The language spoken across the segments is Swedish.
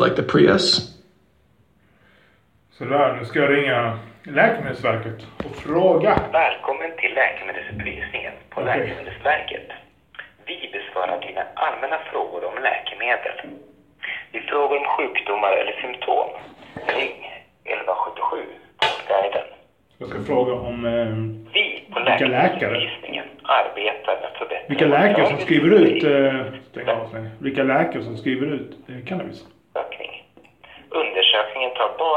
like the Prius. Sådär, nu ska jag ringa Läkemedelsverket och fråga. Välkommen till läkemedelsupplysningen på Okej. Läkemedelsverket. Vi besvarar dina allmänna frågor om läkemedel. Vid frågor om sjukdomar eller symptom, ring 1177 på guiden. Jag ska fråga om eh, Vi på Vilka läkare? Arbetar med att förbättra vilka läkare som skriver ut, eh, vilka läkare som skriver ut eh, cannabis.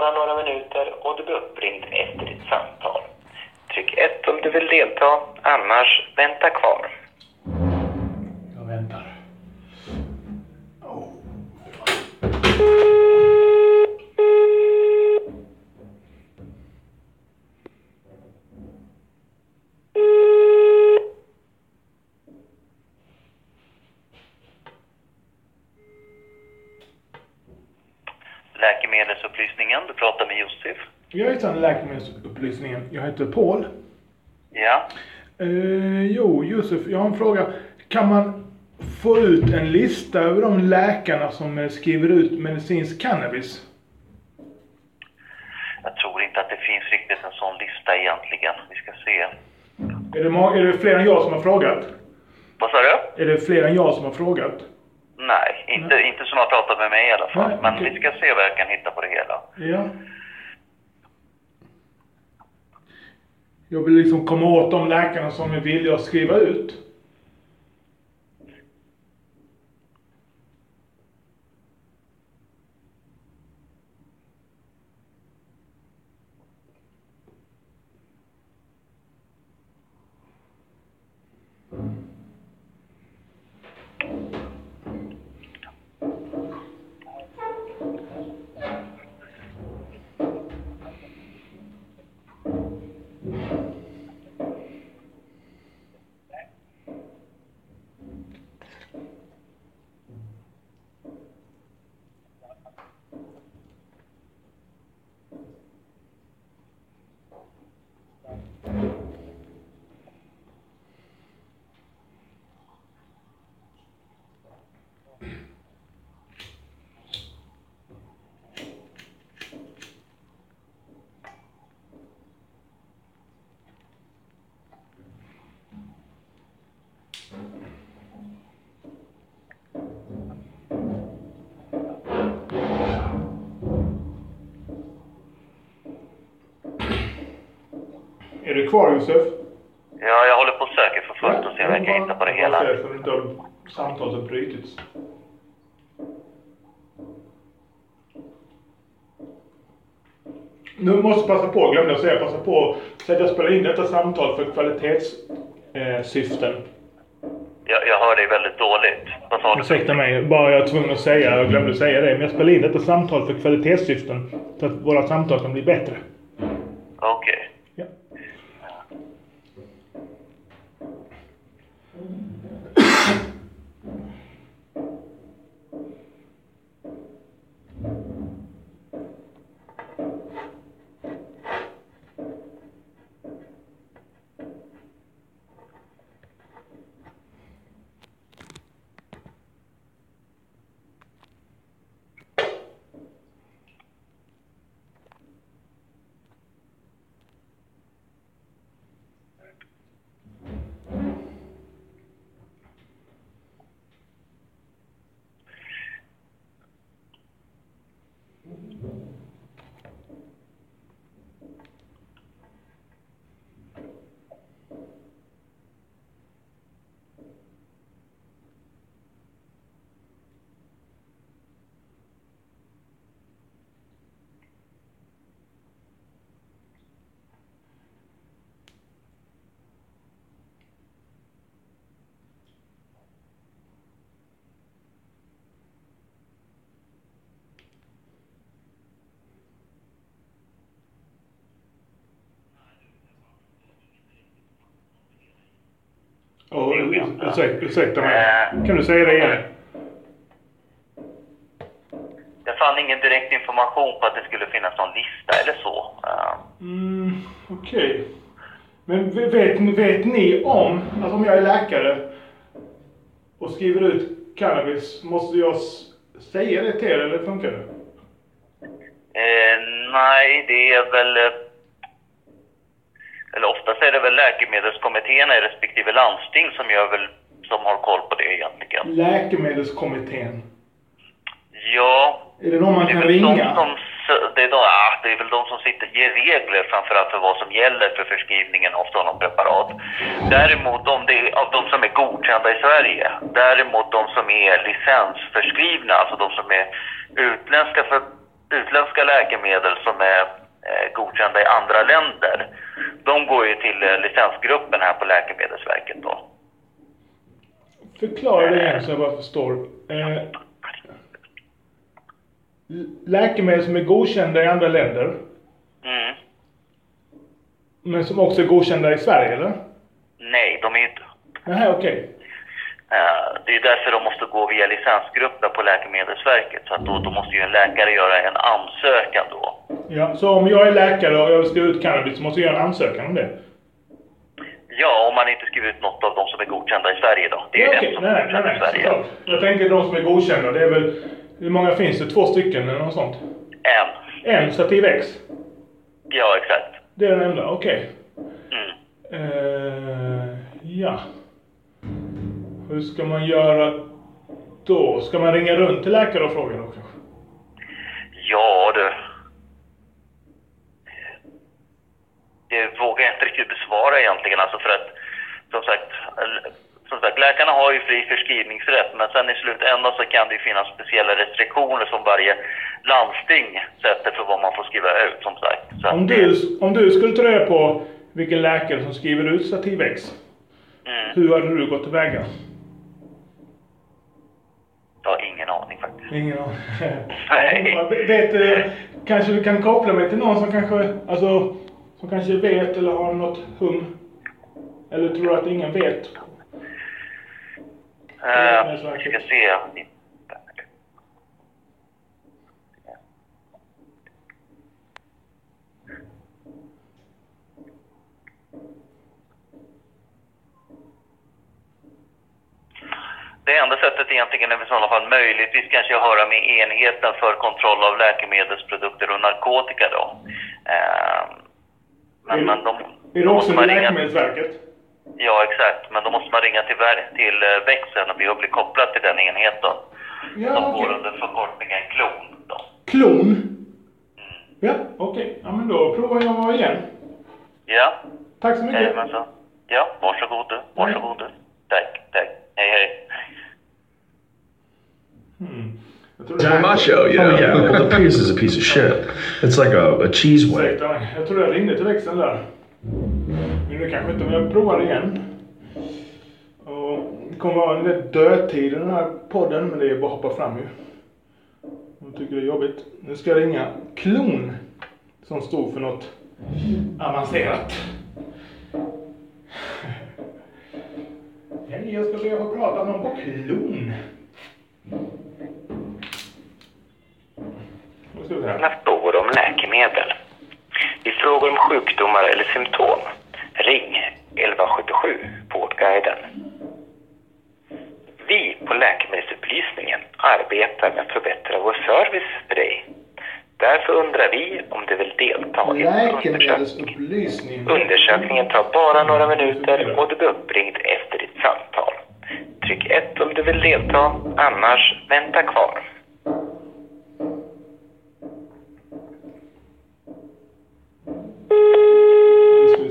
Bara några minuter och du blir uppringd efter ditt samtal. Tryck 1 om du vill delta, annars vänta kvar. Jag heter Läkemedelsupplysningen. Jag heter Paul. Ja. Eh, jo, Josef, jag har en fråga. Kan man få ut en lista över de läkarna som eh, skriver ut medicinsk cannabis? Jag tror inte att det finns riktigt en sån lista egentligen. Vi ska se. Är det, är det fler än jag som har frågat? Vad sa du? Är det fler än jag som har frågat? Nej, inte, inte som har pratat med mig i alla fall. Nej, Men okej. vi ska se vad jag kan hitta på det hela. Ja. Jag vill liksom komma åt de läkarna som är villiga att skriva ut. Är du kvar Josef? Ja, jag håller på att söka för fullt och se vad jag kan hitta på det hela. Jag ser inte om samtalet har brutits. Nu måste jag passa på, glömde jag säga, passa på säga att jag spelar in detta samtal för kvalitetssyften. Jag, jag hör dig väldigt dåligt. Vad sa du? Ursäkta mig, bara jag är tvungen att säga, jag glömde säga det, men jag spelar in detta samtal för kvalitetssyften. Så att våra samtal kan bli bättre. Okej. Ja. Ursäkta, ursäkta mig. Kan du säga det igen? Jag fann ingen direkt information på att det skulle finnas någon lista eller så. Eh, Mm, okej. Men v- vet, ni- vet ni om, alltså om jag är läkare och skriver ut cannabis, måste jag säga det till er eller funkar det? Eh, nej, det är väl... Eller oftast är det väl läkemedelskommittéerna i respektive landsting som gör väl, som har koll på det egentligen. Läkemedelskommittén. Ja, Är det någon man det kan ringa? som, det är, de, ah, det är väl de som sitter, ger regler framförallt för vad som gäller för förskrivningen av sådana preparat. Däremot om det är, av de som är godkända i Sverige. Däremot de som är licensförskrivna, alltså de som är utländska, för, utländska läkemedel som är godkända i andra länder. De går ju till eh, licensgruppen här på Läkemedelsverket då. Förklara det igen så jag bara förstår. Eh, läkemedel som är godkända i andra länder, Mm. men som också är godkända i Sverige, eller? Nej, de är ju inte Nej, okej. Eh, Det är därför de måste gå via licensgruppen på Läkemedelsverket. Så att då, då måste ju en läkare göra en ansökan då. Ja, så om jag är läkare och jag skriva ut cannabis så måste jag göra en ansökan om det? Ja, om man inte skriver ut något av de som är godkända i Sverige då. Det är Ja, ju den som Nej, är nej, godkänd nej, i nej. Sverige. Jag tänker de som är godkända, det är väl... Hur många finns det? Två stycken eller något sånt? En. En, Stativ X. Ja, exakt. Det är den enda, okej. Mm. Eh, ja. Hur ska man göra då? Ska man ringa runt till läkare och fråga då kanske? Ja, du. Det vågar jag inte riktigt besvara egentligen. Alltså för att, som sagt, som sagt, läkarna har ju fri förskrivningsrätt, men sen i slutändan så kan det ju finnas speciella restriktioner som varje landsting sätter för vad man får skriva ut, som sagt. Så Om du, om du skulle ta reda på vilken läkare som skriver ut Stativ X, Mm. hur hade du gått tillväga? Jag har ingen aning Vet du, kanske du kan koppla mig till någon som kanske, alltså, som kanske vet eller har något hum? Eller tror du att ingen vet? Uh, vi ska se. Det enda sättet egentligen är väl i sådana fall möjligtvis kanske höra med enheten för kontroll av läkemedelsprodukter och narkotika då. Eh, men, Är- men de, Är det också med Läkemedelsverket? Ja, exakt. Men då måste man ringa till, till eh, växeln och be att bli kopplad till den enheten. Ja, som okej. går under förkortningen KLON. Då. Klon? Mm. Ja, okej. Ja, men då provar jag igen. Ja, Tack så mycket. jajamensan. Ja, varsågod du. Varsågod du. Tack, tack. Hej, hej. Det Very much so, yeah. Oh, yeah. well, the Prius is a piece of shit. It's like a, a cheese mig. Jag tror jag ringde till växeln där. Men kanske inte, men jag provar igen. Och det kommer vara en del dödtid i den här podden, men det är bara att hoppa fram ju. Jag tycker det är jobbigt. Nu ska jag ringa Klon, som stod för något avancerat. Hej, jag be att få prata med någon på Klon. Läkemedel. Vid frågor om sjukdomar eller symptom, ring 1177 Vårdguiden. Vi på Läkemedelsupplysningen arbetar med att förbättra vår service för dig. Därför undrar vi om du vill delta i vår undersökning. Undersökningen tar bara några minuter och du blir uppringd efter ditt samtal. Tryck 1 om du vill delta, annars vänta kvar.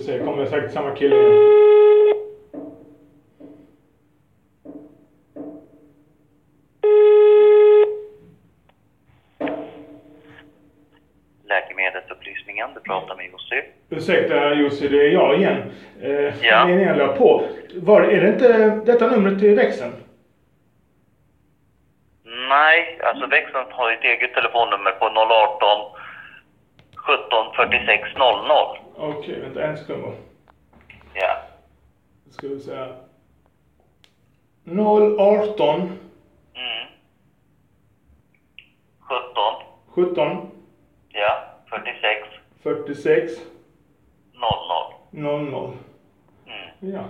Se, kommer säkert samma kille igen. Läkemedelsupplysningen, du pratar med Jussi. Ursäkta Jussi, det är jag igen. Eh, Ja. Meningen la på. Var, är det inte detta numret till växeln? Nej, alltså växeln har ett eget telefonnummer på 018 17 46 00. Okej, vänta en sekund bara. Ja. Då ska vi säga 018 Mm. 17, 17 ja, 46 46 00. 00. Mm. Ja.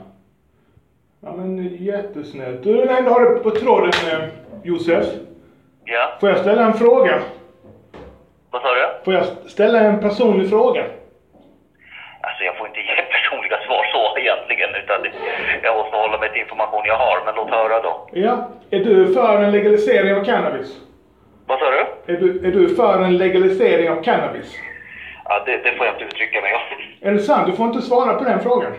Ja men jättesnällt. Du är den enda har det på tråden eh, Josef. Ja, Får jag ställa en fråga? vad sa du? Får jag ställa en personlig fråga? Alltså jag får inte ge personliga svar så egentligen, utan jag måste hålla mig till information jag har, men låt höra då. Ja. Är du för en legalisering av cannabis? Vad sa du? Är du, är du för en legalisering av cannabis? Ja, det, det får jag inte uttrycka mig om. Är det sant? Du får inte svara på den frågan.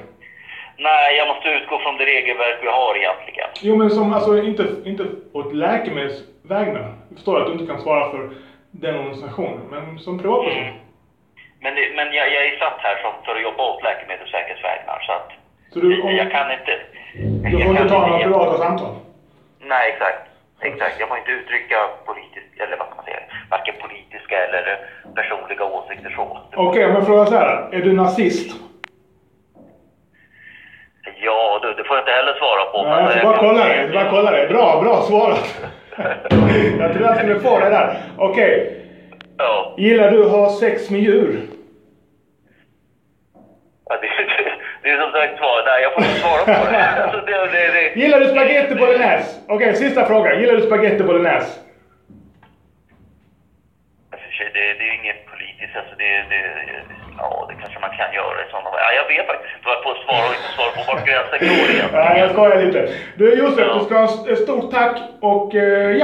Nej, jag måste utgå från det regelverk vi har egentligen. Jo men som, alltså inte, inte åt läkemedelsvägnar. Jag förstår att du inte kan svara för den organisationen, men som privatperson. Men, det, men jag, jag är satt här som, för att jobba åt Läkemedelsverkets vägnar, så att Så du, om, jag kan inte... du får inte ta några privata samtal? Nej, exakt. Exakt. Jag får inte uttrycka politisk, eller vad ska man säga, varken politiska eller personliga åsikter så. Okej, om jag frågar så här. Är du nazist? Ja, du, det får jag inte heller svara på. Nej, jag ska bara kolla det. Jag bara kolla det. Bra, bra svarat. jag trodde jag skulle få det där. Okej. Ja, Gillar du att ha sex med djur? ja det, det, är som sagt svar. Nej, jag får inte svara på det. Alltså, det, det, det. Gillar du spaghetti bolognese? Okej, sista frågan. Gillar du spaghetti bolognese? Alltså, det, det är inget politiskt, alltså det, ja det kanske man kan göra i sådana fall. Ja, jag vet faktiskt inte vad jag får svara och inte svara på. Vart gränsen går egentligen. Nej, jag skojar lite. Du Josef, du ska ha ett stort tack och eh, ja.